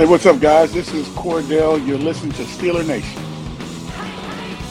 Hey, what's up, guys? This is Cordell. You're listening to Steeler Nation.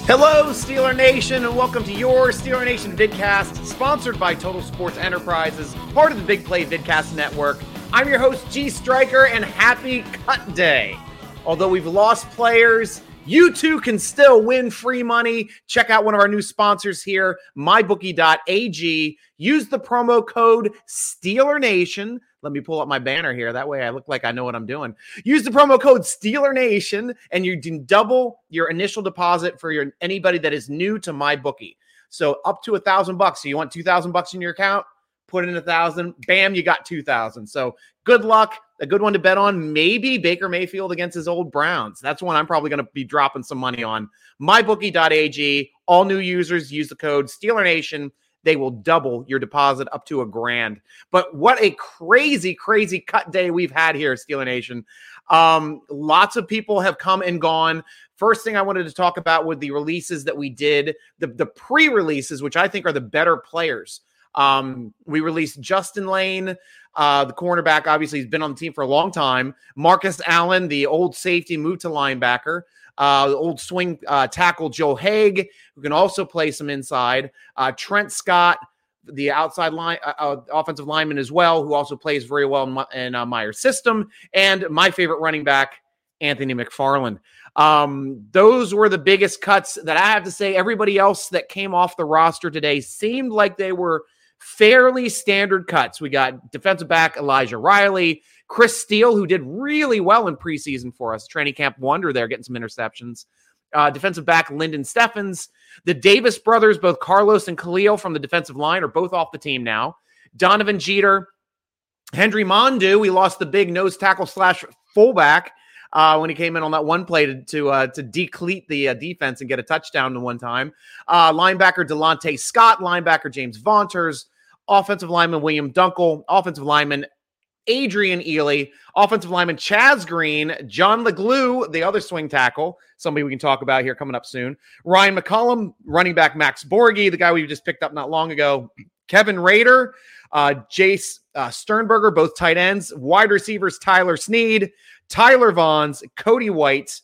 Hello, Steeler Nation, and welcome to your Steeler Nation vidcast, sponsored by Total Sports Enterprises, part of the Big Play Vidcast Network. I'm your host, G Striker, and happy cut day. Although we've lost players, you too can still win free money. Check out one of our new sponsors here, mybookie.ag. Use the promo code Steeler Nation. Let me pull up my banner here. That way I look like I know what I'm doing. Use the promo code Steeler Nation and you can double your initial deposit for your anybody that is new to my bookie. So up to a thousand bucks. So you want two thousand bucks in your account? Put in a thousand. Bam, you got two thousand. So good luck. A good one to bet on. Maybe Baker Mayfield against his old Browns. That's one I'm probably going to be dropping some money on. MyBookie.ag. All new users use the code Steeler Nation they will double your deposit up to a grand. But what a crazy, crazy cut day we've had here Steeler Nation. Um, lots of people have come and gone. First thing I wanted to talk about were the releases that we did, the, the pre releases, which I think are the better players. Um, we released Justin Layne, uh, the cornerback. Obviously, he's been on the team for a long time. Marcus Allen, the old safety, moved to linebacker uh, old swing uh, tackle Joe Haeg, who can also play some inside. Uh, Trent Scott, the outside line uh, uh, offensive lineman as well, who also plays very well in, in uh, Meyer's system. And my favorite running back, Anthony McFarland. Um, those were the biggest cuts that I have to say. Everybody else that came off the roster today seemed like they were fairly standard cuts. We got defensive back Elijah Riley, Chris Steele, who did really well in preseason for us, training camp wonder there, getting some interceptions. Uh, defensive back Linden Stephens. The Davis brothers, both Carlos and Khalil from the defensive line, are both off the team now. Donovan Jeter, Henry Mondeaux. We lost the big nose tackle slash fullback uh, when he came in on that one play to to, uh, to decleat the uh, defense and get a touchdown to one time. Uh, linebacker Delontae Scott, linebacker James Vaughters, offensive lineman William Dunkle, offensive lineman Adrian Ealy, offensive lineman Chaz Green, John LeGlue, the other swing tackle, somebody we can talk about here coming up soon. Ryan McCollum, running back Max Borghi, the guy we just picked up not long ago. Kevin Rader, uh, Jace uh, Sternberger, both tight ends. Wide receivers Tyler Snead, Tyler Vaughns, Cody White,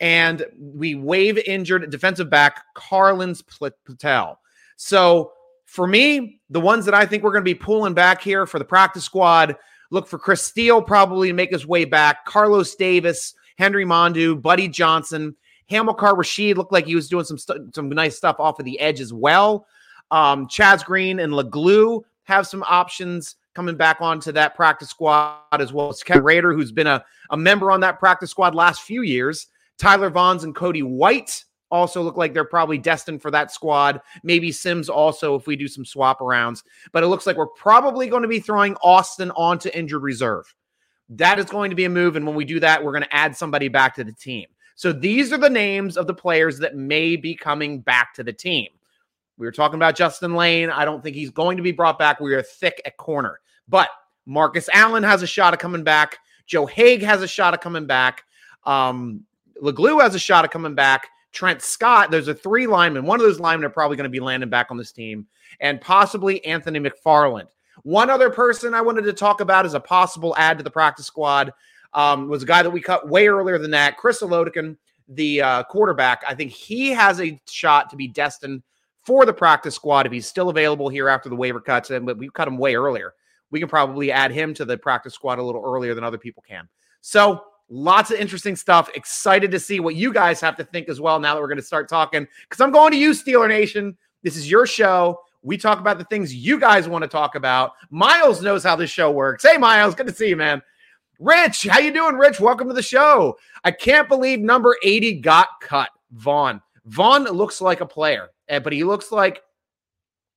and we wave injured defensive back Carlins Platel. So for me, the ones that I think we're going to be pulling back here for the practice squad – Look for Chris Steele probably to make his way back. Carlos Davis, Henry Mondeaux, Buddy Johnson, Hamilcar Rashed looked like he was doing some st- some nice stuff off of the edge as well. Um, Chaz Green and LeGlue have some options coming back onto that practice squad as well as Kevin Rader, who's been a, a member on that practice squad last few years. Tyler Vaughns and Cody White also look like they're probably destined for that squad. Maybe Sims also if we do some swap arounds. But it looks like we're probably going to be throwing Austin onto injured reserve. That is going to be a move. And when we do that, we're going to add somebody back to the team. So these are the names of the players that may be coming back to the team. We were talking about Justin Layne. I don't think he's going to be brought back. We are thick at corner. But Marcus Allen has a shot of coming back. Joe Haeg has a shot of coming back. Um, LeGlue has a shot of coming back. Trent Scott. There's a three linemen. One of those linemen are probably going to be landing back on this team, and possibly Anthony McFarland. One other person I wanted to talk about as a possible add to the practice squad um, was a guy that we cut way earlier than that, Chris Oladokun, the uh, quarterback. I think he has a shot to be destined for the practice squad if he's still available here after the waiver cuts. And but we cut him way earlier. We can probably add him to the practice squad a little earlier than other people can. So Lots of interesting stuff. Excited to see what you guys have to think as well now that we're going to start talking. Because I'm going to you, Steeler Nation. This is your show. We talk about the things you guys want to talk about. Miles knows how this show works. Hey, Miles, good to see you, man. Rich, how you doing, Rich? Welcome to the show. I can't believe number 80 got cut. Vaughn. Vaughn looks like a player, eh, but he looks like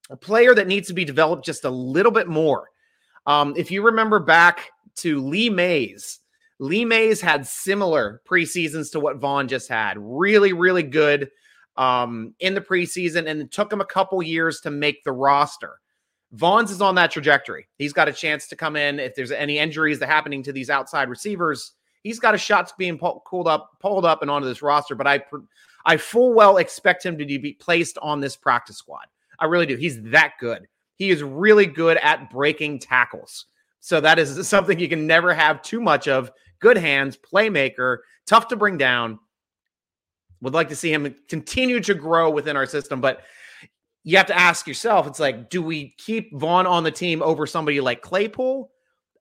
a player that needs to be developed just a little bit more. Um, if you remember back to Lee Mays, Lee Mays had similar preseasons to what Vaughn just had. Really, really good um, in the preseason, and it took him a couple years to make the roster. Vaughn's is on that trajectory. He's got a chance to come in if there's any injuries that happening to these outside receivers. He's got a shot to being pulled up, pulled up, and onto this roster. But I, I full well expect him to be placed on this practice squad. I really do. He's that good. He is really good at breaking tackles. So that is something you can never have too much of good hands, playmaker, tough to bring down. Would like to see him continue to grow within our system, but you have to ask yourself, it's like, do we keep Vaughn on the team over somebody like Claypool,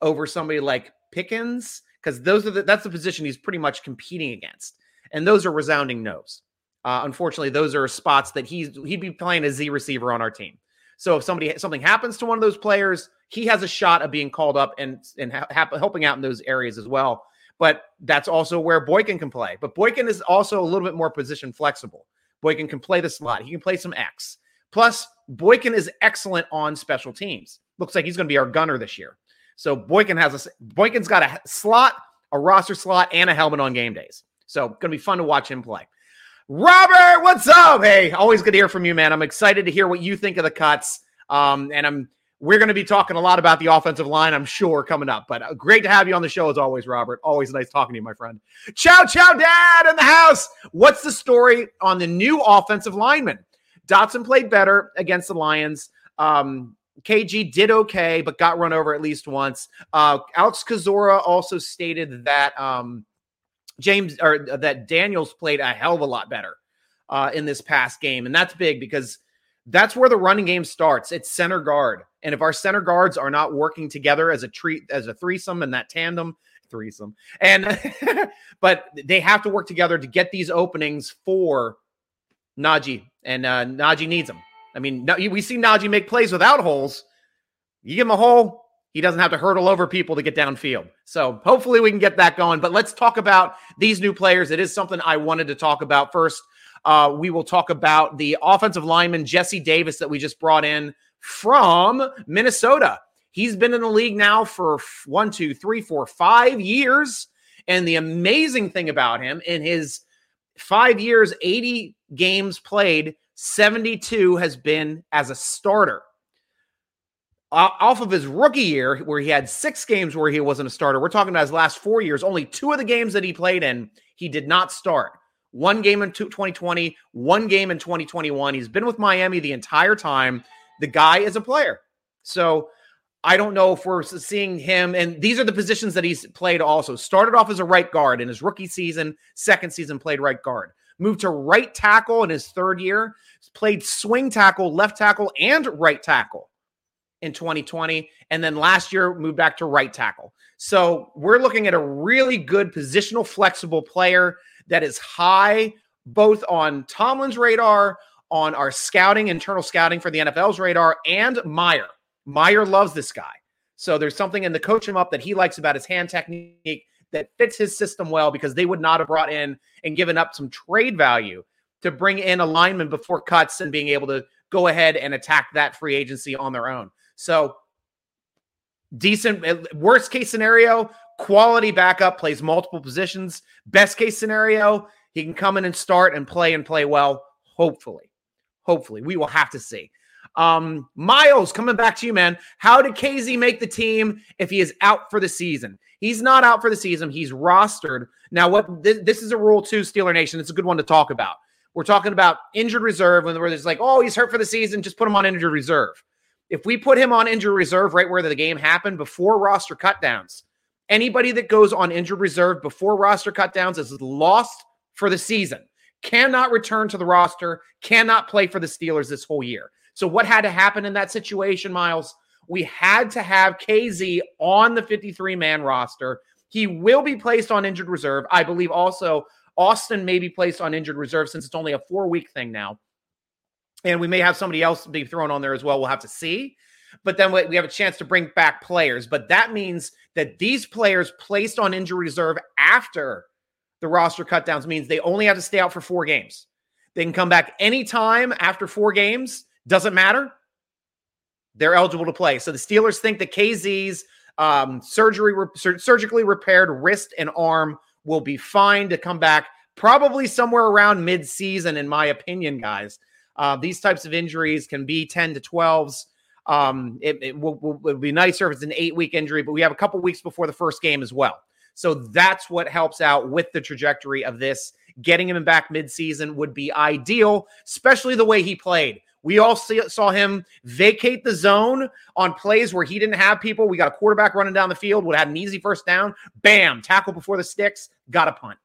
over somebody like Pickens? Because those are the, that's the position he's pretty much competing against, and those are resounding no's. Uh, unfortunately, those are spots that he's he'd be playing a Z receiver on our team. So if somebody something happens to one of those players, he has a shot of being called up and and ha- helping out in those areas as well. But that's also where Boykin can play. But Boykin is also a little bit more position flexible. Boykin can play the slot. He can play some X. Plus, Boykin is excellent on special teams. Looks like he's going to be our gunner this year. So Boykin has a Boykin's got a slot, a roster slot, and a helmet on game days. So going to be fun to watch him play. Robert, what's up? Hey, always good to hear from you, man. I'm excited to hear what you think of the cuts. Um, and I'm we're going to be talking a lot about the offensive line, I'm sure, coming up. But uh, great to have you on the show as always, Robert. Always nice talking to you, my friend. Ciao, ciao, dad in the house. What's the story on the new offensive lineman? Dotson played better against the Lions. Um, KG did okay, but got run over at least once. Uh, Alex Kozora also stated that um, James or that Daniels played a hell of a lot better uh, in this past game, and that's big because that's where the running game starts. It's center guard, and if our center guards are not working together as a treat as a threesome and that tandem threesome, and but they have to work together to get these openings for Najee, and uh, Najee needs them. I mean, we see Najee make plays without holes. You give him a hole, he doesn't have to hurdle over people to get downfield. So hopefully we can get that going. But let's talk about these new players. It is something I wanted to talk about first. Uh, we will talk about the offensive lineman Jesse Davis that we just brought in from Minnesota. He's been in the league now for one, two, three, four, five years. And the amazing thing about him in his five years, 80 games played, 72 has been as a starter. Off of his rookie year, where he had six games where he wasn't a starter, we're talking about his last four years. Only two of the games that he played in, he did not start. One game in 2020, one game in 2021. He's been with Miami the entire time. The guy is a player. So I don't know if we're seeing him. And these are the positions that he's played also. Started off as a right guard in his rookie season, second season played right guard moved to right tackle in his third year, played swing tackle, left tackle, and right tackle in 2020. And then last year moved back to right tackle. So we're looking at a really good positional flexible player that is high both on Tomlin's radar, on our scouting, internal scouting for the NFL's radar, and Meyer. Meyer loves this guy. So there's something in the coach him up that he likes about his hand technique that fits his system well because they would not have brought in and given up some trade value to bring in a lineman before cuts and being able to go ahead and attack that free agency on their own. So decent worst case scenario, quality backup plays multiple positions. Best case scenario, he can come in and start and play and play well, hopefully. Hopefully. We will have to see. Um, Miles, coming back to you, man. How did KZ make the team if he is out for the season? He's not out for the season. He's rostered. Now, what this, this is a rule too, Steeler Nation. It's a good one to talk about. We're talking about injured reserve when where there's like, oh, he's hurt for the season, just put him on injured reserve. If we put him on injured reserve right where the game happened before roster cutdowns, anybody that goes on injured reserve before roster cutdowns is lost for the season. Cannot return to the roster, cannot play for the Steelers this whole year. So, what had to happen in that situation, Miles? We had to have KZ on the 53 man roster. He will be placed on injured reserve. I believe also Austin may be placed on injured reserve since it's only a four week thing now. And we may have somebody else be thrown on there as well. We'll have to see. But then we have a chance to bring back players. But that means that these players placed on injury reserve after the roster cutdowns means they only have to stay out for four games. They can come back anytime after four games. Doesn't matter they're eligible to play. So the Steelers think that KZ's um, surgery sur- surgically repaired wrist and arm will be fine to come back probably somewhere around mid-season, in my opinion, guys. Uh, these types of injuries can be 10 to 12s. Um, it, it will, will, be nicer if it's an eight-week injury, but we have a couple weeks before the first game as well. So that's what helps out with the trajectory of this. Getting him back mid-season would be ideal, especially the way he played We all see, saw him vacate the zone on plays where he didn't have people. We got a quarterback running down the field, would have an easy first down. Bam, tackle before the sticks, got a punt.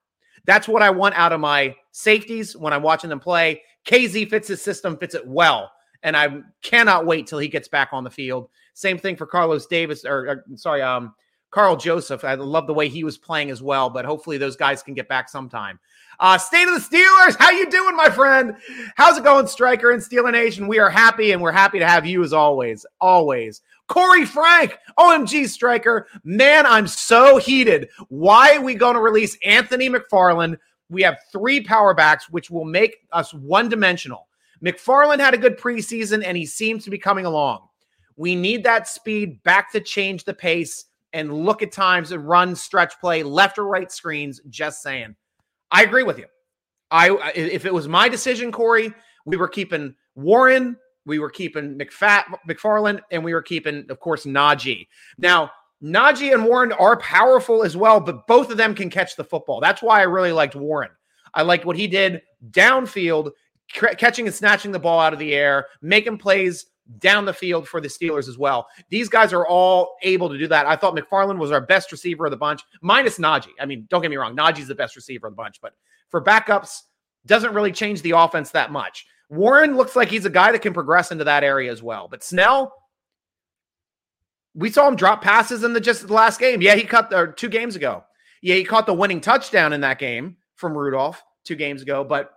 That's what I want out of my safeties when I'm watching them play. KZ fits his system, fits it well. And I cannot wait till he gets back on the field. Same thing for Carlos Davis, or, or sorry, um, Karl Joseph. I love the way he was playing as well, but hopefully those guys can get back sometime. Uh, State of the Steelers, how you doing, my friend? How's it going, Striker and Steeler Nation? We are happy, and we're happy to have you as always. Always. Corey Frank, OMG Striker. Man, I'm so heated. Why are we going to release Anthony McFarland? We have three power backs, which will make us one dimensional. McFarland had a good preseason, and he seems to be coming along. We need that speed back to change the pace and look at times and run stretch play, left or right screens. Just saying. I agree with you. I if it was my decision, Corey, we were keeping Warren, we were keeping McFat McFarland, and we were keeping, of course, Najee. Now, Najee and Warren are powerful as well, but both of them can catch the football. That's why I really liked Warren. I liked what he did downfield, catching and snatching the ball out of the air, making plays down the field for the Steelers as well. These guys are all able to do that. I thought McFarland was our best receiver of the bunch, minus Najee. I mean, don't get me wrong, Najee's the best receiver of the bunch, but for backups, doesn't really change the offense that much. Warren looks like he's a guy that can progress into that area as well. But Snell, we saw him drop passes in the just the last game. Yeah, he cut the two games ago. Yeah, he caught the winning touchdown in that game from Rudolph two games ago, but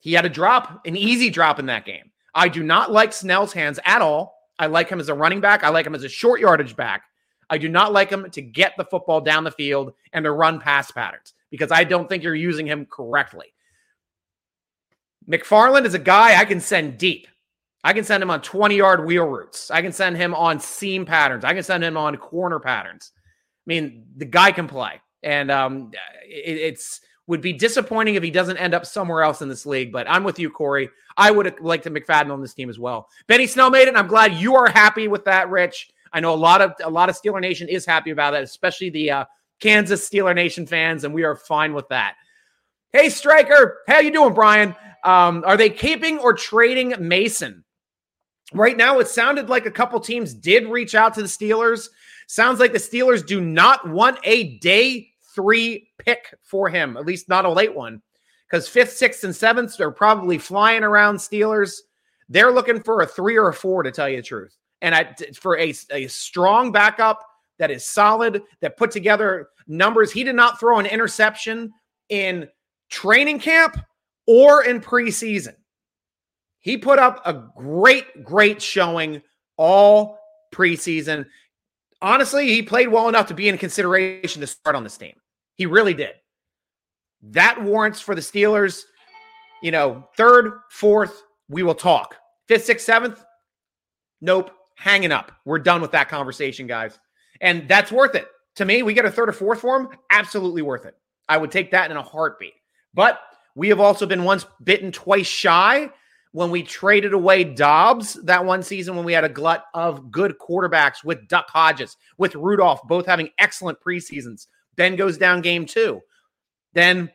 he had a drop, an easy drop in that game. I do not like Snell's hands at all. I like him as a running back. I like him as a short yardage back. I do not like him to get the football down the field and to run pass patterns because I don't think you're using him correctly. McFarland is a guy I can send deep. I can send him on 20 yard wheel routes. I can send him on seam patterns. I can send him on corner patterns. I mean, the guy can play. And um, it, it's would be disappointing if he doesn't end up somewhere else in this league. But I'm with you, Corey. I would have liked to McFadden on this team as well. Benny Snell made it. I'm glad you are happy with that, Rich. I know a lot of a lot of Steeler Nation is happy about that, especially the uh, Kansas Steeler Nation fans, and we are fine with that. Hey, Striker, how you doing, Brian? Um, are they keeping or trading Mason? Right now, it sounded like a couple teams did reach out to the Steelers. Sounds like the Steelers do not want a day three pick for him, at least not a late one, because fifth, sixth, and seventh are probably flying around Steelers. They're looking for a three or a four, to tell you the truth. And I, for a, a strong backup that is solid, that put together numbers. He did not throw an interception in training camp or in preseason. He put up a great, great showing all preseason. Honestly, he played well enough to be in consideration to start on this team. He really did. That warrants for the Steelers, you know, third, fourth, we will talk. Fifth, sixth, seventh, nope, hanging up. We're done with that conversation, guys. And that's worth it. To me, we get a third or fourth for him, absolutely worth it. I would take that in a heartbeat. But we have also been once bitten, twice shy when we traded away Dobbs that one season when we had a glut of good quarterbacks with Duck Hodges, with Rudolph, both having excellent preseasons. Ben goes down game two. Then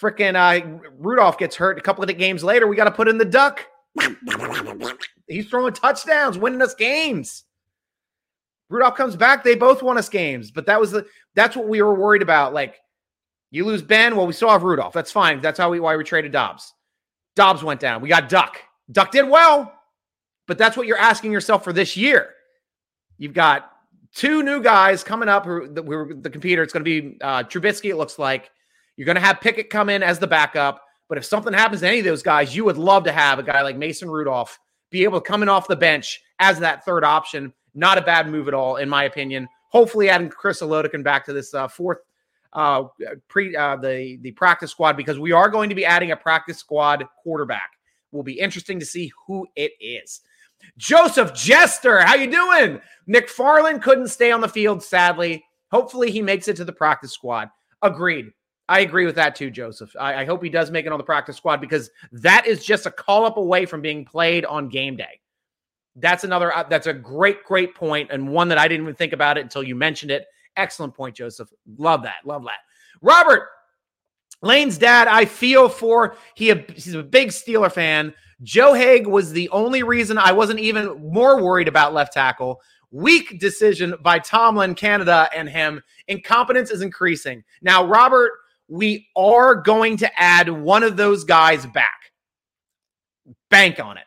freaking uh, Rudolph gets hurt a couple of games later. We got to put in the duck. He's throwing touchdowns, winning us games. Rudolph comes back. They both won us games, but that was the that's what we were worried about. Like you lose Ben, well, we still have Rudolph. That's fine. That's how we why we traded Dobbs. Dobbs went down. We got Duck. Duck did well, but that's what you're asking yourself for this year. You've got two new guys coming up who the, who the computer. It's going to be uh, Trubisky. It looks like you're going to have Pickett come in as the backup. But if something happens to any of those guys, you would love to have a guy like Mason Rudolph be able to come in off the bench as that third option. Not a bad move at all, in my opinion. Hopefully, adding Chris Oladokun back to this uh, fourth uh, pre uh, the the practice squad because we are going to be adding a practice squad quarterback. Will be interesting to see who it is. Joseph Jester, how you doing? McFarland couldn't stay on the field, sadly. Hopefully, he makes it to the practice squad. Agreed. I agree with that too, Joseph. I, I hope he does make it on the practice squad because that is just a call up away from being played on game day. That's another. Uh, that's a great, great point, and one that I didn't even think about it until you mentioned it. Excellent point, Joseph. Love that. Love that. Robert, Layne's dad, I feel for. He he's a big Steeler fan. Joe Haeg was the only reason I wasn't even more worried about left tackle. Weak decision by Tomlin, Canada, and him. Incompetence is increasing. Now, Robert, we are going to add one of those guys back. Bank on it.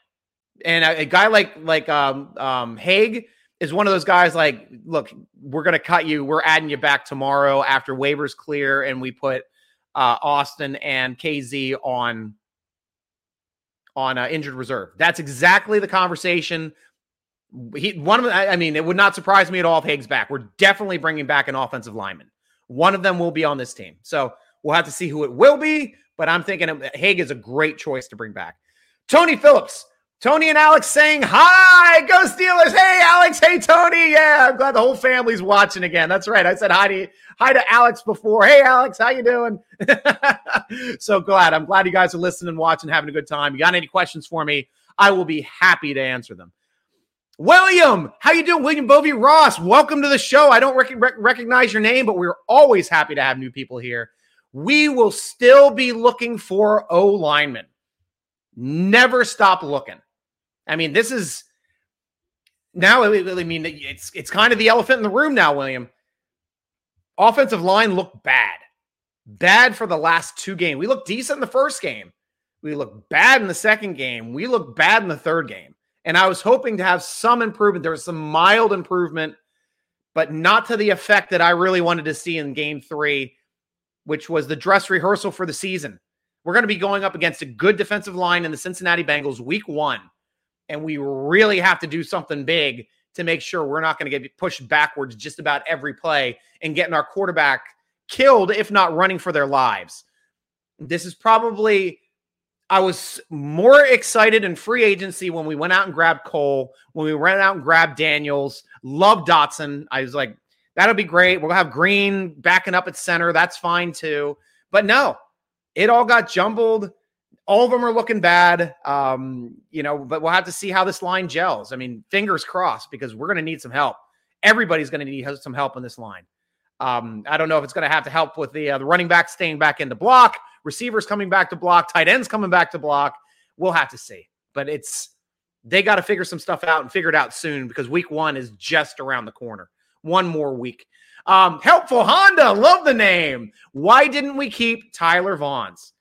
And a, a guy like like um, um, Haeg is one of those guys. Like, look, we're going to cut you. We're adding you back tomorrow after waivers clear, and we put uh, Austin and KZ on on uh, injured reserve. That's exactly the conversation. He one of them, I mean, it would not surprise me at all if Haeg's back. We're definitely bringing back an offensive lineman. One of them will be on this team. So we'll have to see who it will be. But I'm thinking Haeg is a great choice to bring back. Tony Phillips Tony and Alex saying hi, go Steelers. Hey, Alex. Hey, Tony. Yeah, I'm glad the whole family's watching again. That's right. I said hi to hi to Alex before. Hey, Alex, how you doing? so glad. I'm glad you guys are listening, and watching, having a good time. You got any questions for me? I will be happy to answer them. William, how you doing? William Bovey Ross, welcome to the show. I don't rec- recognize your name, but we're always happy to have new people here. We will still be looking for O linemen. Never stop looking. I mean, this is now. I mean, it's it's kind of the elephant in the room now, William. Offensive line looked bad, bad for the last two games. We looked decent in the first game. We looked bad in the second game. We looked bad in the third game. And I was hoping to have some improvement. There was some mild improvement, but not to the effect that I really wanted to see in game three, which was the dress rehearsal for the season. We're going to be going up against a good defensive line in the Cincinnati Bengals week one and we really have to do something big to make sure we're not going to get pushed backwards just about every play and getting our quarterback killed, if not running for their lives. This is probably, I was more excited in free agency when we went out and grabbed Cole, when we went out and grabbed Daniels, love Dotson. I was like, that'll be great. We'll have Green backing up at center. That's fine too. But no, it all got jumbled all of them are looking bad. Um, you know, but we'll have to see how this line gels. I mean, fingers crossed because we're going to need some help. Everybody's going to need some help on this line. Um, I don't know if it's going to have to help with the uh, the running back staying back into block, receivers coming back to block, tight ends coming back to block. We'll have to see. But it's they got to figure some stuff out and figure it out soon because week one is just around the corner. One more week. Um, helpful Honda, love the name. Why didn't we keep Tyler Vaughns?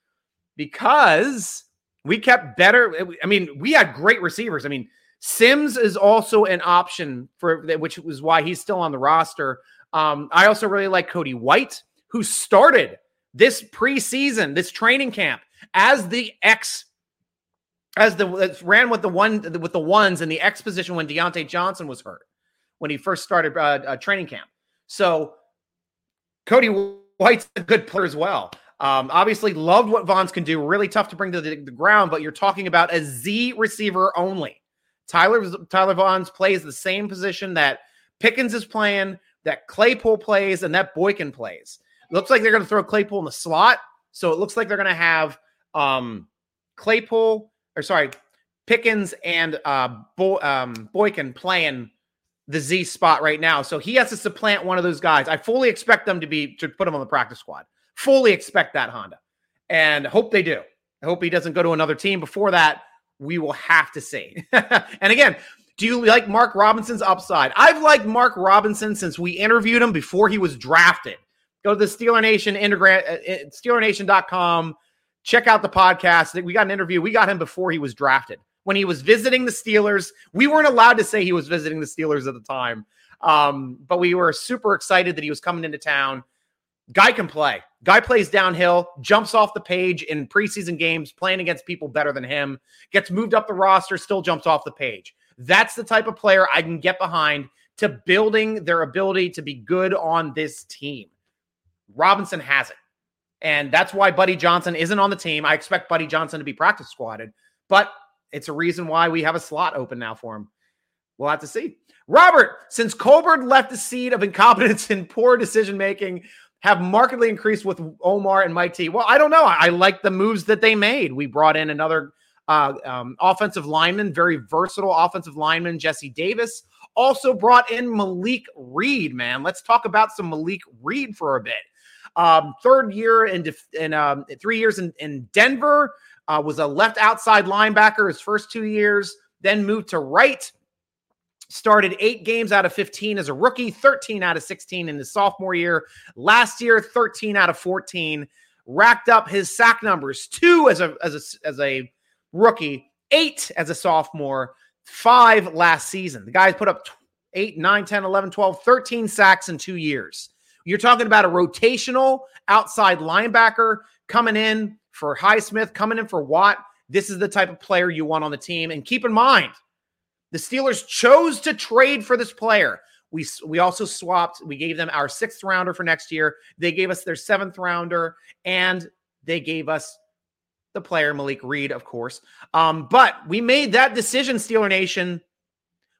Because we kept better. I mean, we had great receivers. I mean, Sims is also an option for which was why he's still on the roster. Um, I also really like Cody White, who started this preseason, this training camp as the X, as the ran with the one with the ones in the X position when Diontae Johnson was hurt when he first started uh, uh, training camp. So Cody White's a good player as well. Um, obviously, loved what Vaughns can do. Really tough to bring to the, the, ground, but you're talking about a Z receiver only. Tyler Tyler Vaughns plays the same position that Pickens is playing, that Claypool plays, and that Boykin plays. Looks like they're going to throw Claypool in the slot, so it looks like they're going to have um, Claypool or sorry, Pickens and uh, Bo- um, Boykin playing the Z spot right now. So he has to supplant one of those guys. I fully expect them to be to put him on the practice squad fully expect that Honda and hope they do. I hope he doesn't go to another team before that. We will have to see. and again, do you like Mark Robinson's upside? I've liked Mark Robinson since we interviewed him before he was drafted. Go to the Steeler Nation, uh, uh, SteelerNation.com. Check out the podcast. We got an interview. We got him before he was drafted. When he was visiting the Steelers, we weren't allowed to say he was visiting the Steelers at the time. Um, but we were super excited that he was coming into town. Guy can play. Guy plays downhill, jumps off the page in preseason games, playing against people better than him, gets moved up the roster, still jumps off the page. That's the type of player I can get behind to building their ability to be good on this team. Robinson has it. And that's why Buddy Johnson isn't on the team. I expect Buddy Johnson to be practice squatted, but it's a reason why we have a slot open now for him. We'll have to see. Robert, since Colbert left the seed of incompetence and poor decision making, have markedly increased with Omar and Mike T. Well, I don't know. I, I like the moves that they made. We brought in another uh, um, offensive lineman, very versatile offensive lineman, Jesse Davis. Also brought in Malik Reed, man. Let's talk about some Malik Reed for a bit. Um, third year in, in um, three years in, in Denver, uh, was a left outside linebacker his first two years, then moved to right. Started eight games out of 15 as a rookie, 13 out of 16 in his sophomore year. Last year, 13 out of 14. Racked up his sack numbers two as a, as a, as a rookie, eight as a sophomore, five last season. The guys put up 8, 9, 10, 11, 12, 13 sacks in two years. You're talking about a rotational outside linebacker coming in for Highsmith, coming in for Watt. This is the type of player you want on the team. And keep in mind, the Steelers chose to trade for this player. We, we also swapped, we gave them our sixth rounder for next year. They gave us their seventh rounder, and they gave us the player, Malik Reed, of course. Um, but we made that decision, Steeler Nation,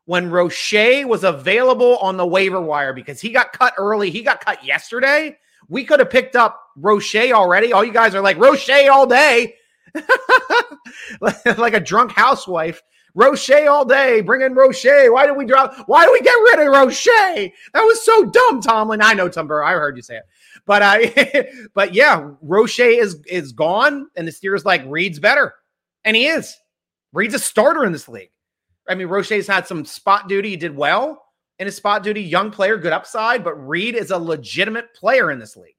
when Roche was available on the waiver wire because he got cut early. He got cut yesterday. We could have picked up Roche already. All you guys are like, Roche all day. like a drunk housewife. Roche all day. Bring in Roche. Why did we drop? Why do we get rid of Roche? That was so dumb, Tomlin. I know, Tumber. I heard you say it. But I, uh, but yeah, Roche is is gone, and the Steelers like Reed's better, and he is. Reed's a starter in this league. I mean, Roche's had some spot duty. He did well in his spot duty. Young player, good upside, but Reed is a legitimate player in this league.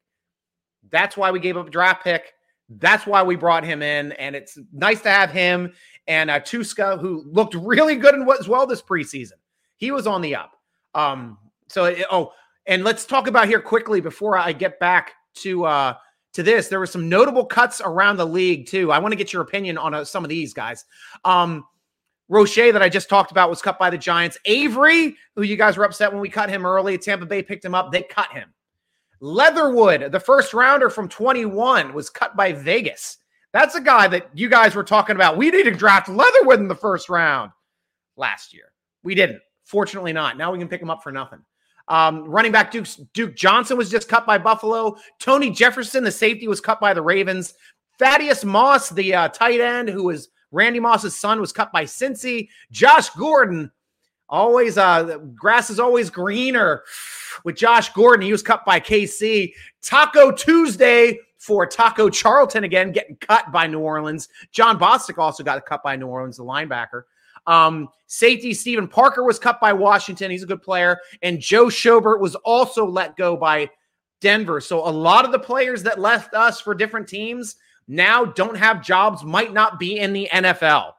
That's why we gave up a draft pick. That's why we brought him in. And it's nice to have him and uh, Tuszka, who looked really good in as well this preseason. He was on the up. Um, so, it, oh, and let's talk about here quickly before I get back to uh, to this. There were some notable cuts around the league too. I want to get your opinion on uh, some of these guys. Um, Roche that I just talked about was cut by the Giants. Avery, who you guys were upset when we cut him early, Tampa Bay picked him up. They cut him. Leatherwood, the first rounder from 21, was cut by Vegas. That's a guy that you guys were talking about. We need to draft Leatherwood in the first round last year. We didn't. Fortunately, not. Now we can pick him up for nothing. Um, running back Duke, Duke Johnson was just cut by Buffalo. Tony Jefferson, the safety, was cut by the Ravens. Thaddeus Moss, the uh, tight end, who was Randy Moss's son was cut by Cincy. Josh Gordon, always uh grass is always greener with Josh Gordon. He was cut by KC. Taco Tuesday for Taco Charlton again, getting cut by New Orleans. Jon Bostic also got cut by New Orleans, the linebacker. Um, safety Steven Parker was cut by Washington. He's a good player. And Joe Schobert was also let go by Denver. So a lot of the players that left us for different teams now don't have jobs, might not be in the NFL.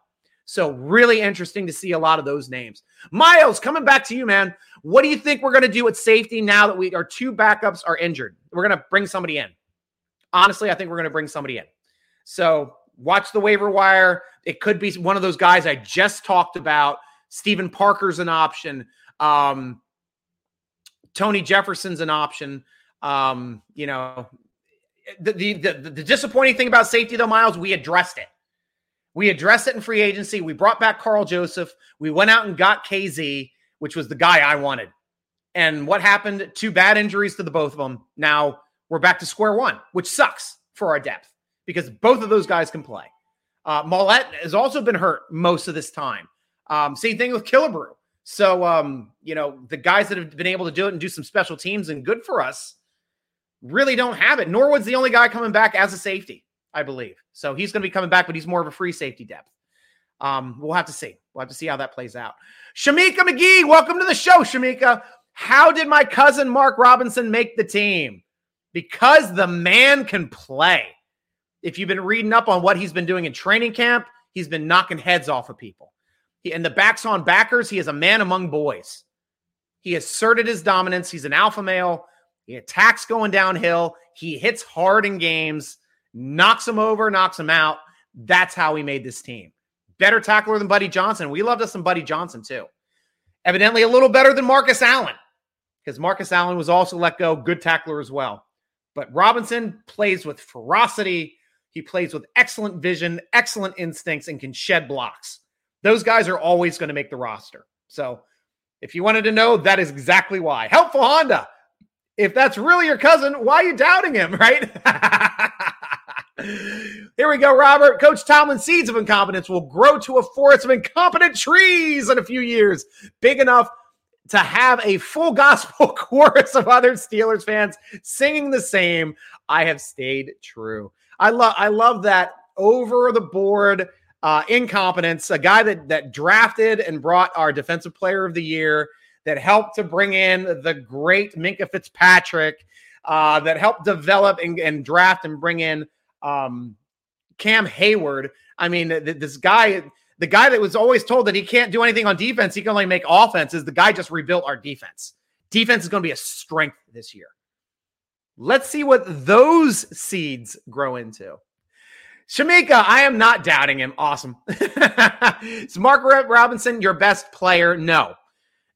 So, really interesting to see a lot of those names. Miles, coming back to you, man. What do you think we're going to do at safety now that we our two backups are injured? We're going to bring somebody in. Honestly, I think we're going to bring somebody in. So, watch the waiver wire. It could be one of those guys I just talked about. Steven Parker's an option. Um, Tony Jefferson's an option. Um, you know, the, the, the, the disappointing thing about safety, though, Miles, we addressed it. We addressed it in free agency. We brought back Karl Joseph. We went out and got KZ, which was the guy I wanted. And what happened? Two bad injuries to the both of them. Now we're back to square one, which sucks for our depth because both of those guys can play. Uh, has also been hurt most of this time. Um, same thing with Killebrew. So, um, you know, the guys that have been able to do it and do some special teams and good for us really don't have it. Norwood's the only guy coming back as a safety, I believe. So he's going to be coming back, but he's more of a free safety depth. Um, we'll have to see. We'll have to see how that plays out. Shamika McGee, welcome to the show, Shamika. How did my cousin Mark Robinson make the team? Because the man can play. If you've been reading up on what he's been doing in training camp, he's been knocking heads off of people. He, and the backs on backers, he is a man among boys. He asserted his dominance. He's an alpha male. He attacks going downhill. He hits hard in games, knocks him over, knocks him out. That's how we made this team. Better tackler than Buddy Johnson. We loved us some Buddy Johnson too. Evidently, a little better than Marcus Allen because Marcus Allen was also let go. Good tackler as well. But Robinson plays with ferocity. He plays with excellent vision, excellent instincts, and can shed blocks. Those guys are always going to make the roster. So if you wanted to know, that is exactly why. Helpful Honda if that's really your cousin, why are you doubting him, right? Here we go, Robert. Coach Tomlin's seeds of incompetence will grow to a forest of incompetent trees in a few years, big enough to have a full gospel chorus of other Steelers fans singing the same, I have stayed true. I love I love that over the board uh, incompetence, a guy that that drafted and brought our defensive player of the year, that helped to bring in the great Minkah Fitzpatrick, uh, that helped develop and, and, draft and bring in um, Cam Heyward. I mean, th- this guy, the guy that was always told that he can't do anything on defense, he can only make offenses. The guy just rebuilt our defense. Defense is going to be a strength this year. Let's see what those seeds grow into. Shamika, I am not doubting him. Awesome. Is Mark Robinson your best player? No.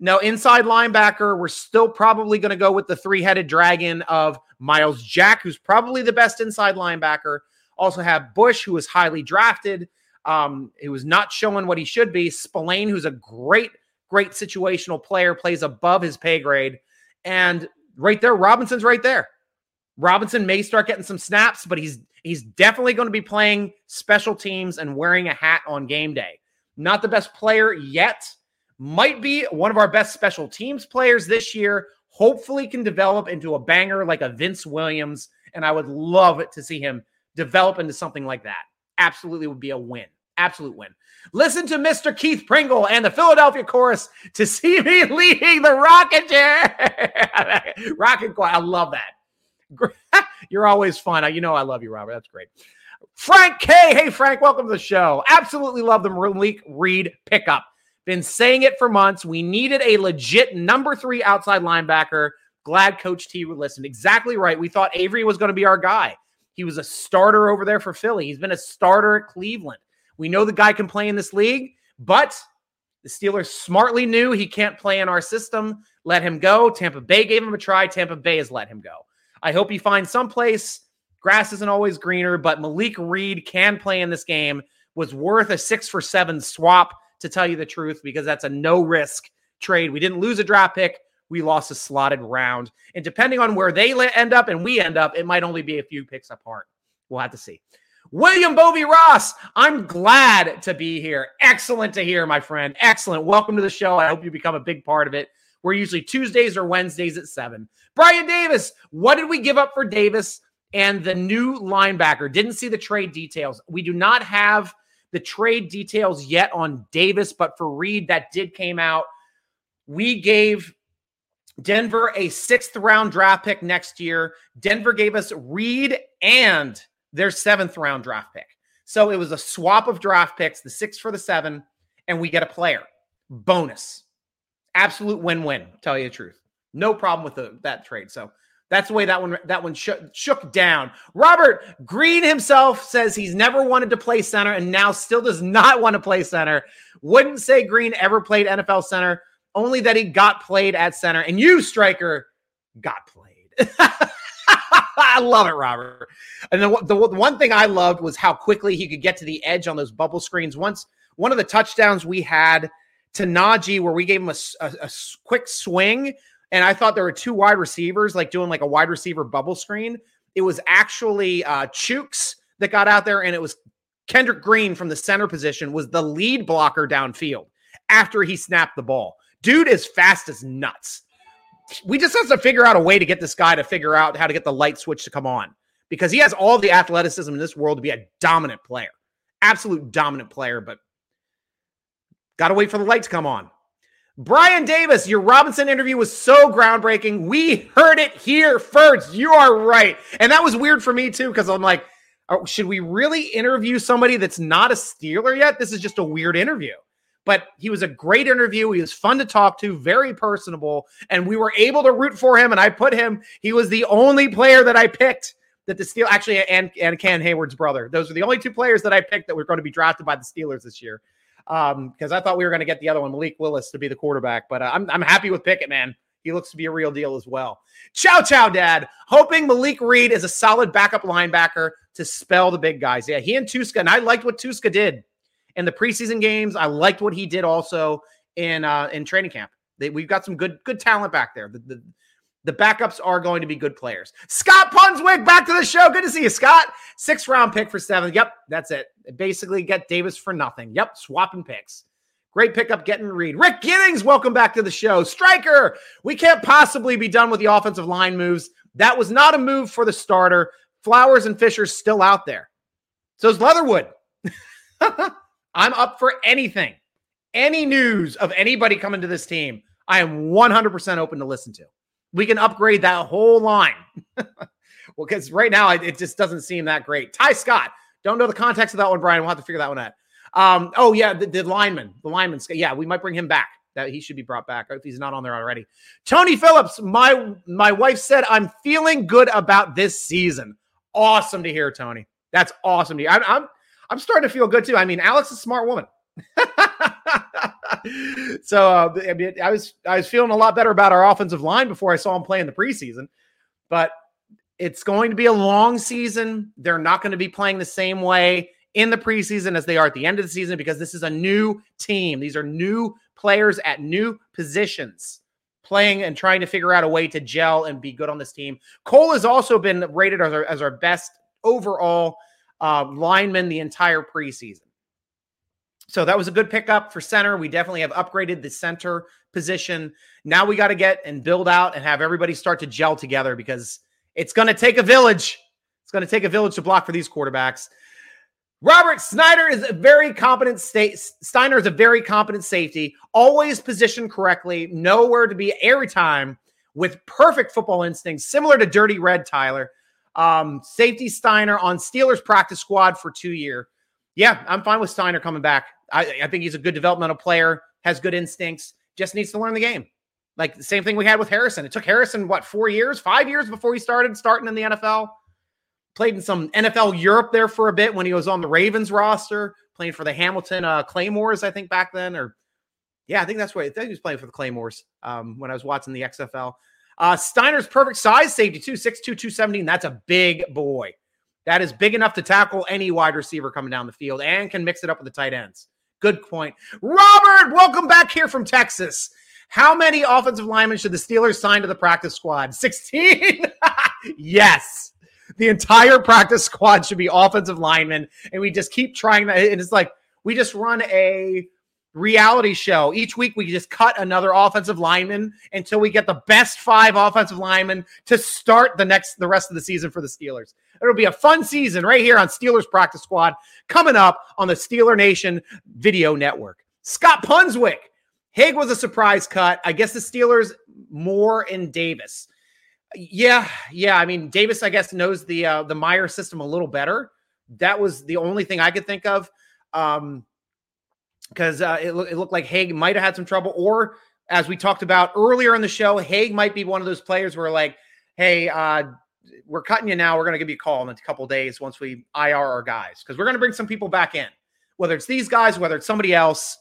No, inside linebacker, we're still probably going to go with the three headed dragon of Myles Jack, who's probably the best inside linebacker. Also have Bush, who was highly drafted, um, who was not showing what he should be. Spillane, who's a great, great situational player, plays above his pay grade. And right there, Robinson's right there. Robinson may start getting some snaps, but he's he's definitely going to be playing special teams and wearing a hat on game day. Not the best player yet. Might be one of our best special teams players this year. Hopefully can develop into a banger like a Vince Williams and I would love it to see him develop into something like that. Absolutely would be a win. Absolute win. Listen to Mr. Keith Pringle and the Philadelphia Chorus to see me leading the rocket chair. rocket choir. I love that. You're always fun. You know I love you, Robert. That's great. Frank K. Hey, Frank, welcome to the show. Absolutely love the Malik Reed pickup. Been saying it for months. We needed a legit number three outside linebacker. Glad Coach T would listen. Exactly right. We thought Avery was going to be our guy. He was a starter over there for Philly. He's been a starter at Cleveland. We know the guy can play in this league, but the Steelers smartly knew he can't play in our system. Let him go. Tampa Bay gave him a try. Tampa Bay has let him go. I hope he finds someplace. Grass isn't always greener, but Malik Reed can play in this game. Was worth a six for seven swap, to tell you the truth, because that's a no risk trade. We didn't lose a draft pick. We lost a slotted round. And depending on where they end up and we end up, it might only be a few picks apart. We'll have to see. William Bovey Ross, I'm glad to be here. Excellent to hear, my friend. Excellent. Welcome to the show. I hope you become a big part of it. We're usually Tuesdays or Wednesdays at 7. Brian Davis, what did we give up for Davis and the new linebacker? Didn't see the trade details. We do not have the trade details yet on Davis, but for Reed, that did came out. We gave Denver a sixth round draft pick next year. Denver gave us Reed and their seventh round draft pick. So it was a swap of draft picks, the six for the seven, and we get a player. Bonus. Absolute win win, tell you the truth. No problem with the, that trade. So that's the way that one that one shook down. Robert Green himself says he's never wanted to play center and now still does not want to play center. Wouldn't say Green ever played NFL center, only that he got played at center. And you, striker, got played. I love it, Robert. And the, the, the one thing I loved was how quickly he could get to the edge on those bubble screens. Once one of the touchdowns we had to Najee, where we gave him a, a, a quick swing and I thought there were two wide receivers, like doing like a wide receiver bubble screen. It was actually uh, Chuks that got out there, and it was Kendrick Green from the center position was the lead blocker downfield after he snapped the ball. Dude is fast as nuts. We just have to figure out a way to get this guy to figure out how to get the light switch to come on because he has all the athleticism in this world to be a dominant player, absolute dominant player, but got to wait for the light to come on. Brian Davis, your Robinson interview was so groundbreaking. We heard it here first. You are right. And that was weird for me too, because I'm like, oh, should we really interview somebody that's not a Steeler yet? This is just a weird interview. But he was a great interview. He was fun to talk to, very personable. And we were able to root for him. And I put him, he was the only player that I picked that the Steel actually and, and Cam Heyward's brother. Those are the only two players that I picked that were going to be drafted by the Steelers this year um, because I thought we were going to get the other one, Malik Willis, to be the quarterback. But uh, I'm I'm happy with Pickett, man. He looks to be a real deal as well. Ciao, ciao, Dad. Hoping Malik Reed is a solid backup linebacker to spell the big guys. Yeah, he and Tuszka, and I liked what Tuszka did in the preseason games. I liked what he did also in uh, in training camp. They, we've got some good good talent back there. The, the, the backups are going to be good players. Scott Punswick, back to the show. Good to see you, Scott. Six round pick for seven. Yep, that's it. Basically, get Davis for nothing. Yep, swapping picks. Great pickup getting Reed. Rick Giddings, welcome back to the show. Striker, we can't possibly be done with the offensive line moves. That was not a move for the starter. Flowers and Fisher's still out there. So is Leatherwood. I'm up for anything. Any news of anybody coming to this team, I am 100% open to listen to. We can upgrade that whole line. well, because right now it just doesn't seem that great. Ty Scott, don't know the context of that one, Brian. We'll have to figure that one out. Um, oh yeah, the, the lineman, the lineman. Yeah, we might bring him back. That he should be brought back if he's not on there already. Tony Phillips, my my wife said I'm feeling good about this season. Awesome to hear, Tony. That's awesome to hear. I'm I'm, I'm starting to feel good too. I mean, Alex is a smart woman. so uh, I, mean, I was I was feeling a lot better about our offensive line before I saw him play in the preseason, but it's going to be a long season. They're not going to be playing the same way in the preseason as they are at the end of the season because this is a new team. These are new players at new positions playing and trying to figure out a way to gel and be good on this team. Cole has also been rated as our, as our best overall uh, lineman the entire preseason. So that was a good pickup for center. We definitely have upgraded the center position. Now we got to get and build out and have everybody start to gel together because it's going to take a village. It's going to take a village to block for these quarterbacks. Robert Snyder is a very competent state. Steiner is a very competent safety, always positioned correctly, nowhere to be every time with perfect football instincts, similar to Dirty Red Tyler. Um, safety Steiner on Steelers practice squad for two year. Yeah, I'm fine with Steiner coming back. I, I think he's a good developmental player, has good instincts, just needs to learn the game. Like the same thing we had with Harrison. It took Harrison what four years, five years before he started starting in the NFL played in some NFL Europe there for a bit when he was on the Ravens roster, playing for the Hamilton uh, Claymores, I think back then. Or yeah, I think that's what I think he was playing for the Claymores um, when I was watching the XFL. Uh, Steiner's perfect size safety too, 6'2", 217. That's a big boy. That is big enough to tackle any wide receiver coming down the field and can mix it up with the tight ends. Good point. Robert, welcome back here from Texas. How many offensive linemen should the Steelers sign to the practice squad? 16? yes the entire practice squad should be offensive linemen, and we just keep trying that. And it's like we just run a reality show. Each week we just cut another offensive lineman until we get the best five offensive linemen to start the next the rest of the season for the Steelers. It'll be a fun season right here on Steelers Practice Squad coming up on the Steeler Nation Video Network. Scott Punswick. Haeg was a surprise cut. I guess the Steelers more in Davis. Yeah, yeah. I mean, Davis, I guess, knows the uh, the Meyer system a little better. That was the only thing I could think of, um, because uh, it, lo- it looked like Haeg might have had some trouble, or as we talked about earlier in the show, Haeg might be one of those players where like, hey, uh, we're cutting you now. We're going to give you a call in a couple days once we IR our guys because we're going to bring some people back in, whether it's these guys, whether it's somebody else.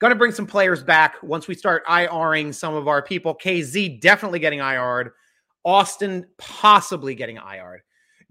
Going to bring some players back once we start IRing some of our people. Kazee definitely getting IR'd. Austin possibly getting IR'd.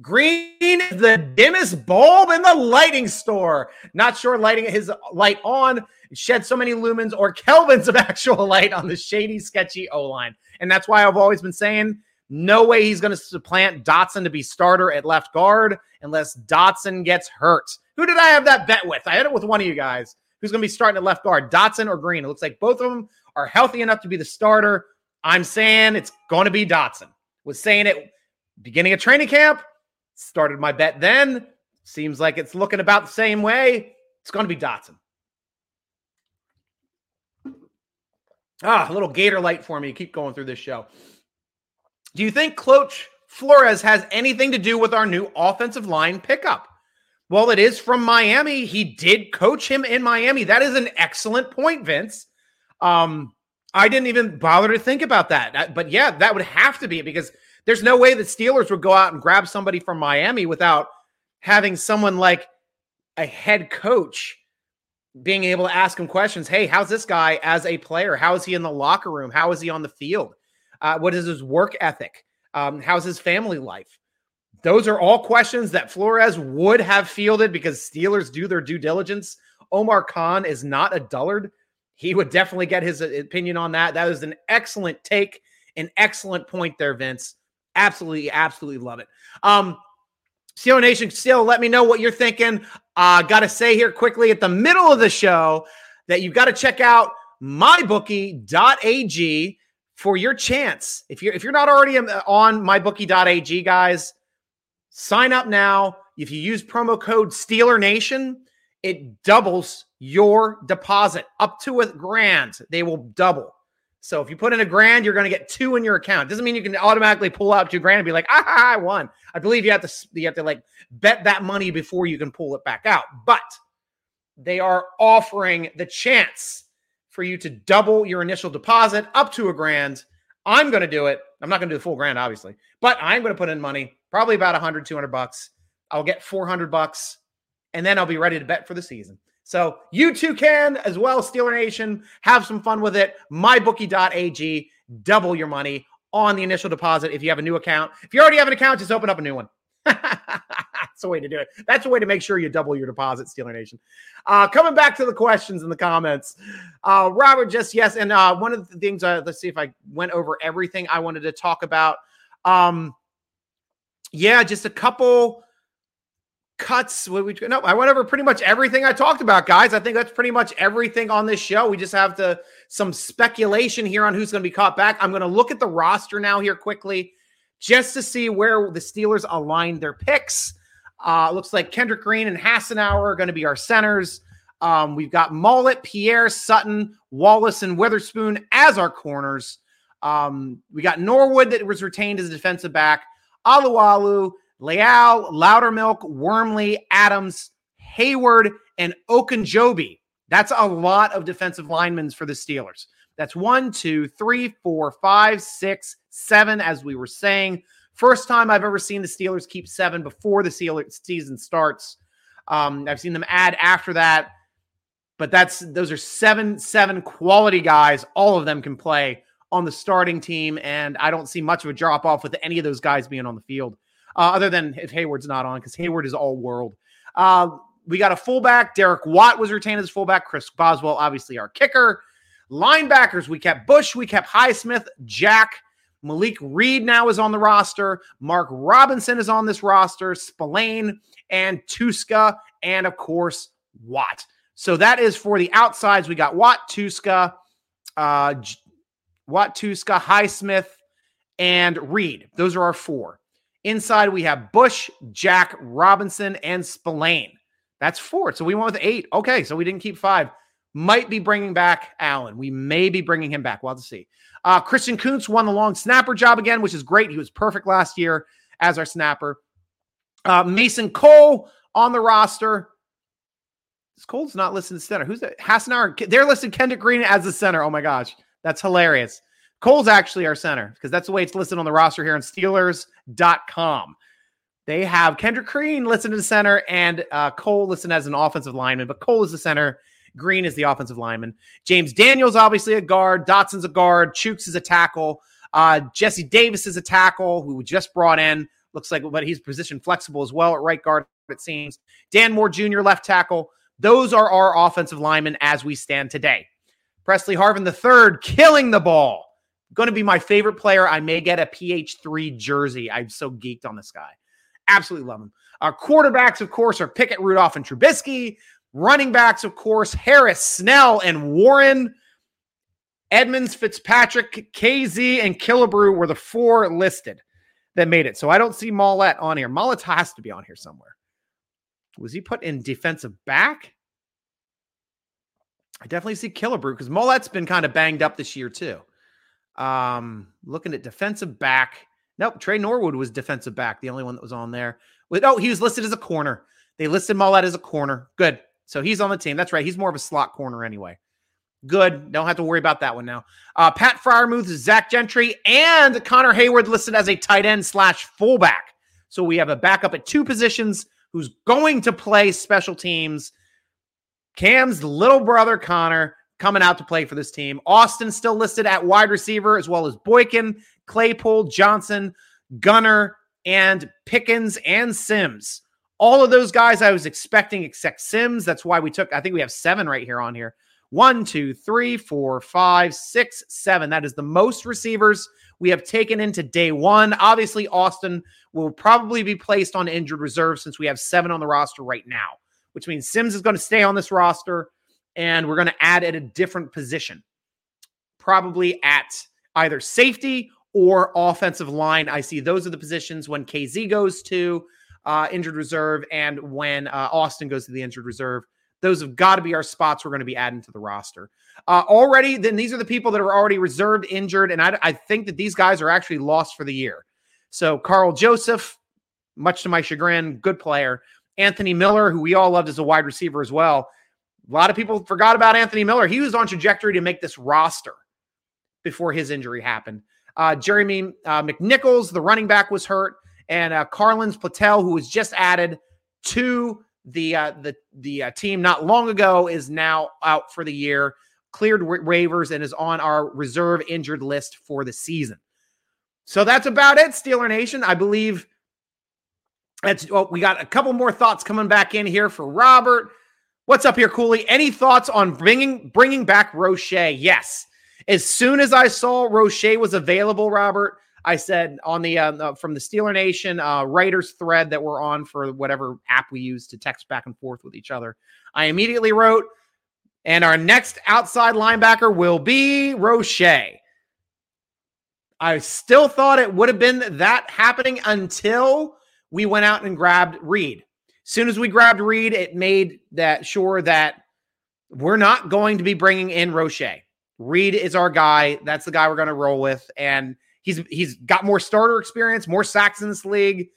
Green is the dimmest bulb in the lighting store. Not sure lighting his light on shed so many lumens or kelvins of actual light on the shady, sketchy O line. And that's why I've always been saying no way he's going to supplant Dotson to be starter at left guard unless Dotson gets hurt. Who did I have that bet with? I had it with one of you guys. Who's going to be starting at left guard, Dotson or Green? It looks like both of them are healthy enough to be the starter. I'm saying it's going to be Dotson was saying it beginning of training camp. Started my bet then. Seems like it's looking about the same way. It's going to be Dotson. Ah, a little gator light for me. Keep going through this show. Do you think Coach Flores has anything to do with our new offensive line pickup? Well, it is from Miami. He did coach him in Miami. That is an excellent point, Vince. Um, I didn't even bother to think about that. But yeah, that would have to be because there's no way that Steelers would go out and grab somebody from Miami without having someone like a head coach being able to ask him questions. Hey, how's this guy as a player? How is he in the locker room? How is he on the field? Uh, what is his work ethic? Um, how's his family life? Those are all questions that Flores would have fielded because Steelers do their due diligence. Omar Khan is not a dullard he would definitely get his opinion on that. That was an excellent take, an excellent point there, Vince. Absolutely, absolutely love it. Um, Steeler Nation, still let me know what you're thinking. Uh, got to say here quickly at the middle of the show that you've got to check out mybookie.ag for your chance. If you're if you're not already on mybookie.ag, guys, sign up now. If you use promo code Steeler Nation, it doubles your deposit up to a grand. They will double. So if you put in a grand, you're going to get two in your account. Doesn't mean you can automatically pull out two grand and be like, ah, I won. I believe you have to you have to like bet that money before you can pull it back out. But they are offering the chance for you to double your initial deposit up to a grand. I'm going to do it. I'm not going to do the full grand, obviously, but I'm going to put in money, probably about 100, 200 bucks. I'll get 400 bucks, and then I'll be ready to bet for the season. So you too can as well, Steeler Nation. Have some fun with it. MyBookie.ag. Double your money on the initial deposit if you have a new account. If you already have an account, just open up a new one. That's the way to do it. That's the way to make sure you double your deposit, Steeler Nation. Uh, coming back to the questions in the comments, uh, Robert, just yes, and uh, one of the things. Uh, let's see if I went over everything I wanted to talk about. Um, yeah, just a couple cuts. What we no, I went over pretty much everything I talked about, guys. I think that's pretty much everything on this show. We just have to some speculation here on who's going to be caught back. I'm going to look at the roster now here quickly, just to see where the Steelers aligned their picks. Uh, looks like Kendrick Green and Hassenauer are going to be our centers. Um, we've got Maulet, Pierre, Sutton, Wallace, and Witherspoon as our corners. Um, we got Norwood that was retained as a defensive back. Alualu, Leal, Loudermilk, Wormley, Adams, Heyward, and Ogunjobi. That's a lot of defensive linemen for the Steelers. That's one, two, three, four, five, six, seven, as we were saying. First time I've ever seen the Steelers keep seven before the season starts. Um, I've seen them add after that, but that's those are seven seven quality guys. All of them can play on the starting team, and I don't see much of a drop off with any of those guys being on the field, uh, other than if Heyward's not on because Heyward is all world. Uh, we got a fullback. Derek Watt was retained as fullback. Chris Boswell, obviously our kicker. Linebackers, we kept Bush, we kept Highsmith, Jack. Malik Reed now is on the roster. Mark Robinson is on this roster. Spillane and Tuszka, and of course, Watt. So that is for the outsides. We got Watt, Tuszka, uh, Watt, Tuszka, Highsmith, and Reed. Those are our four. Inside, we have Bush, Jack, Robinson, and Spillane. That's four. So we went with eight. Okay, so we didn't keep five. Might be bringing back Allen. We may be bringing him back. We'll have to see. Uh, Christian Kuntz won the long snapper job again, which is great. He was perfect last year as our snapper. Uh, Mason Cole on the roster. Cole's not listed as center. Who's that? Hassenauer. They're listed Kendrick Green as the center. Oh my gosh. That's hilarious. Cole's actually our center because that's the way it's listed on the roster here on Steelers.com. They have Kendrick Green listed as center and uh, Cole listed as an offensive lineman, but Cole is the center Green is the offensive lineman. James Daniels, obviously a guard. Dotson's a guard. Chuks is a tackle. Uh, Jesse Davis is a tackle who we just brought in. Looks like, but he's position flexible as well at right guard, it seems. Dan Moore Jr., left tackle. Those are our offensive linemen as we stand today. Presley Harvin the third, killing the ball. Going to be my favorite player. I may get a PH3 jersey. I'm so geeked on this guy. Absolutely love him. Our quarterbacks, of course, are Pickett, Rudolph, and Trubisky. Running backs, of course, Harris, Snell, and Warren. Edmunds, Fitzpatrick, Kazee, and Killebrew were the four listed that made it. So I don't see Maulet on here. Maulet has to be on here somewhere. Was he put in defensive back? I definitely see Killebrew because Maulet's been kind of banged up this year too. Um, looking at defensive back. Nope, Trey Norwood was defensive back, the only one that was on there. With oh, he was listed as a corner. They listed Maulet as a corner. Good. So he's on the team. That's right. He's more of a slot corner anyway. Good. Don't have to worry about that one now. Uh, Pat Freiermuth, Zach Gentry, and Connor Heyward listed as a tight end slash fullback. So we have a backup at two positions who's going to play special teams. Cam's little brother, Connor, coming out to play for this team. Austin still listed at wide receiver, as well as Boykin, Claypool, Johnson, Gunner, and Pickens and Sims. All of those guys I was expecting except Sims. That's why we took, I think we have seven right here on here. One, two, three, four, five, six, seven. That is the most receivers we have taken into day one. Obviously, Austin will probably be placed on injured reserve since we have seven on the roster right now, which means Sims is going to stay on this roster. And we're going to add at a different position, probably at either safety or offensive line. I see those are the positions when Kazee goes to uh, injured reserve and when uh, Austin goes to the injured reserve. Those have got to be our spots we're going to be adding to the roster. Uh, already, then these are the people that are already reserved, injured, and I, I think that these guys are actually lost for the year. So Karl Joseph, much to my chagrin, good player. Anthony Miller, who we all loved as a wide receiver as well. A lot of people forgot about Anthony Miller. He was on trajectory to make this roster before his injury happened. Uh, Jeremy uh, McNichols, the running back, was hurt, and uh, Carlins Platel, who was just added to the uh, the the uh, team not long ago, is now out for the year, cleared waivers, and is on our reserve injured list for the season. So that's about it, Steeler Nation. I believe that's. Oh, we got a couple more thoughts coming back in here for Robert. What's up here, Cooley? Any thoughts on bringing bringing back Roche? Yes. As soon as I saw Roche was available, Robert, I said on the uh, from the Steeler Nation uh, writers thread that we're on for whatever app we use to text back and forth with each other. I immediately wrote, and our next outside linebacker will be Roche. I still thought it would have been that happening until we went out and grabbed Reed. Soon as we grabbed Reed, it made that sure that we're not going to be bringing in Roche. Reed is our guy. That's the guy we're going to roll with, and he's he's got more starter experience, more sacks in this league.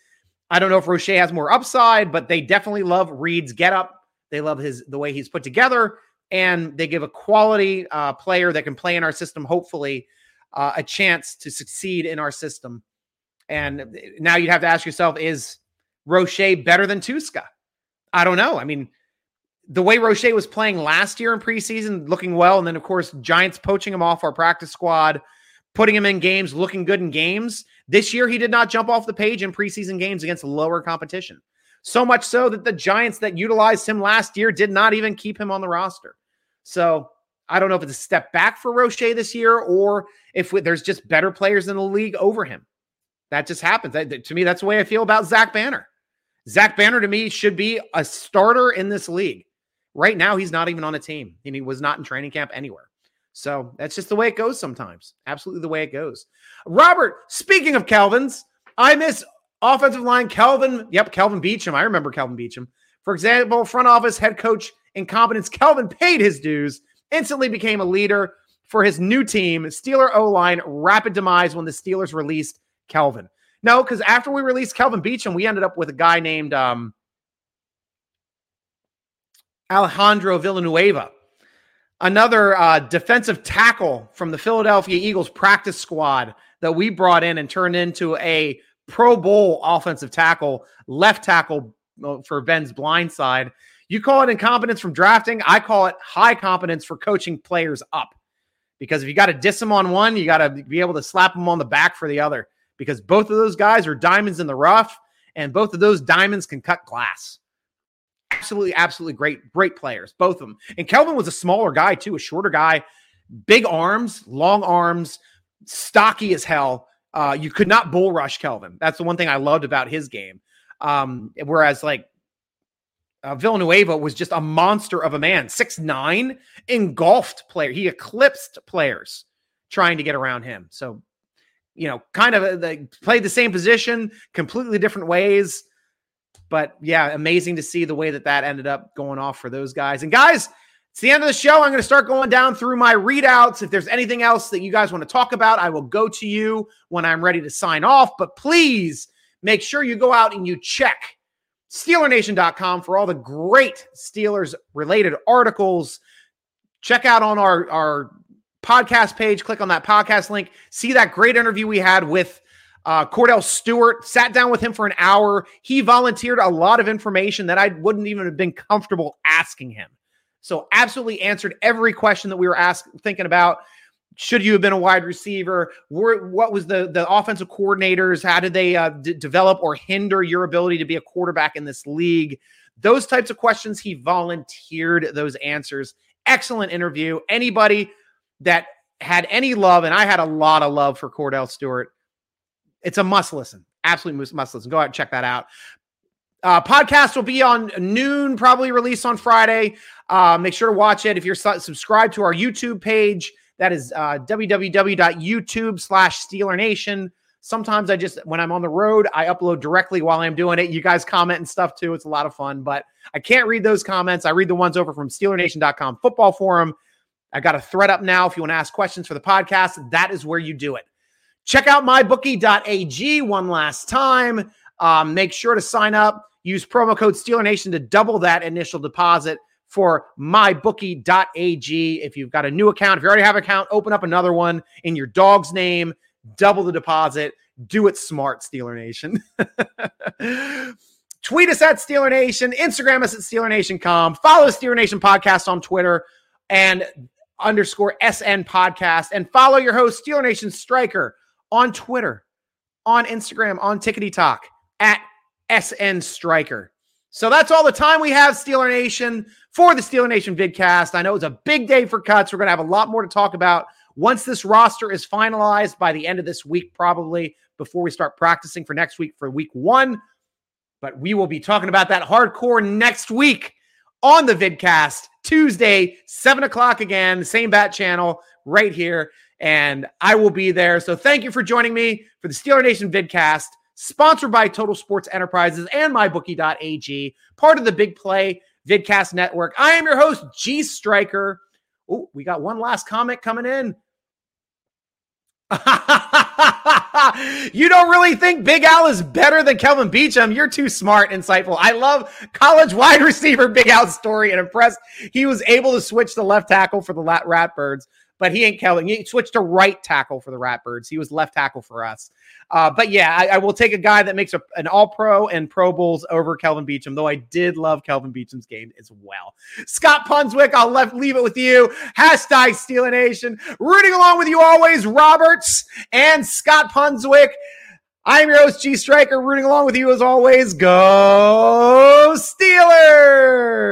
I don't know if Roche has more upside, but they definitely love Reed's get up. They love his the way he's put together, and they give a quality uh, player that can play in our system. Hopefully, uh, a chance to succeed in our system. And now you'd have to ask yourself: Is Roche better than Tuszka? I don't know. I mean, the way Roche was playing last year in preseason, looking well, and then of course Giants poaching him off our practice squad, putting him in games, looking good in games. This year he did not jump off the page in preseason games against lower competition. So much so that the Giants that utilized him last year did not even keep him on the roster. So I don't know if it's a step back for Roche this year or if there's just better players in the league over him. That just happens. That, to me, that's the way I feel about Zach Banner. Zach Banner to me should be a starter in this league. Right now, he's not even on a team, and he was not in training camp anywhere. So that's just the way it goes sometimes. Absolutely the way it goes. Robert, speaking of Calvin's, I miss offensive line Calvin. Yep, Kelvin Beachum. I remember Kelvin Beachum. For example, front office head coach incompetence. Calvin paid his dues, instantly became a leader for his new team. Steeler O line rapid demise when the Steelers released Kelvin. No, because after we released Kelvin Beachum, we ended up with a guy named um, Alejandro Villanueva, another uh, defensive tackle from the Philadelphia Eagles practice squad that we brought in and turned into a Pro Bowl offensive tackle, left tackle uh, for Ben's blind side. You call it incompetence from drafting. I call it high competence for coaching players up. Because if you got to diss them on one, you got to be able to slap them on the back for the other. Because both of those guys are diamonds in the rough, and both of those diamonds can cut glass absolutely, absolutely great, great players, both of them. And Kelvin was a smaller guy too, a shorter guy, big arms, long arms, stocky as hell. Uh, you could not bull rush Kelvin. That's the one thing I loved about his game. Um, whereas like uh, Villanueva was just a monster of a man, six nine, engulfed player. He eclipsed players trying to get around him. So, you know, kind of uh, they played the same position, completely different ways. But yeah, amazing to see the way that that ended up going off for those guys. And guys, it's the end of the show. I'm going to start going down through my readouts. If there's anything else that you guys want to talk about, I will go to you when I'm ready to sign off. But please make sure you go out and you check SteelerNation.com for all the great Steelers related articles. Check out on our, our podcast page, click on that podcast link, see that great interview we had with uh, Kordell Stewart sat down with him for an hour. He volunteered a lot of information that I wouldn't even have been comfortable asking him. So, absolutely answered every question that we were asked, thinking about. Should you have been a wide receiver? Were, what was the the offensive coordinators? How did they uh, d- develop or hinder your ability to be a quarterback in this league? Those types of questions. He volunteered those answers. Excellent interview. Anybody that had any love, and I had a lot of love for Kordell Stewart it's a must listen. Absolutely must listen. Go out and check that out. Uh, podcast will be on noon, probably released on Friday. Uh, make sure to watch it. If you're su- subscribed to our YouTube page, that is uh, www.youtube slash Steeler Nation. Sometimes I just, when I'm on the road, I upload directly while I'm doing it. You guys comment and stuff too. It's a lot of fun, but I can't read those comments. I read the ones over from SteelerNation.com football forum. I got a thread up now. If you want to ask questions for the podcast, that is where you do it. Check out mybookie.ag one last time. Um, make sure to sign up. Use promo code SteelerNation to double that initial deposit for mybookie.ag. If you've got a new account, if you already have an account, open up another one in your dog's name, double the deposit. Do it smart, Steeler Nation. Tweet us at Steeler Nation, Instagram us at Steeler Nation.com, follow Steeler Nation Podcast on Twitter and underscore SN Podcast, and follow your host, Steeler Nation Striker, on Twitter, on Instagram, on Tickety Talk at SN Striker. So that's all the time we have, Steeler Nation, for the Steeler Nation vidcast. I know it's a big day for cuts. We're going to have a lot more to talk about once this roster is finalized by the end of this week, probably before we start practicing for next week for week one. But we will be talking about that hardcore next week on the vidcast, Tuesday, 7 o'clock again, same bat channel right here. And I will be there. So thank you for joining me for the Steeler Nation vidcast sponsored by Total Sports Enterprises and MyBookie.ag, part of the Big Play Vidcast Network. I am your host, G Striker. Oh, we got one last comment coming in. you don't really think Big Al is better than Kelvin Beachum? You're too smart, insightful. I love college wide receiver Big Al's story and impressed he was able to switch the left tackle for the Ratbirds but he ain't Kelvin. He switched to right tackle for the Ratbirds. He was left tackle for us. Uh, but yeah, I, I, will take a guy that makes a, an All Pro and Pro Bowls over Kelvin Beachum, though I did love Kelvin Beachum's game as well. Scott Punswick, I'll left, leave it with you. Hashtag Steeler Nation. Rooting along with you always, Roberts and Scott Punswick. I'm your host, G Striker, rooting along with you as always. Go Steelers!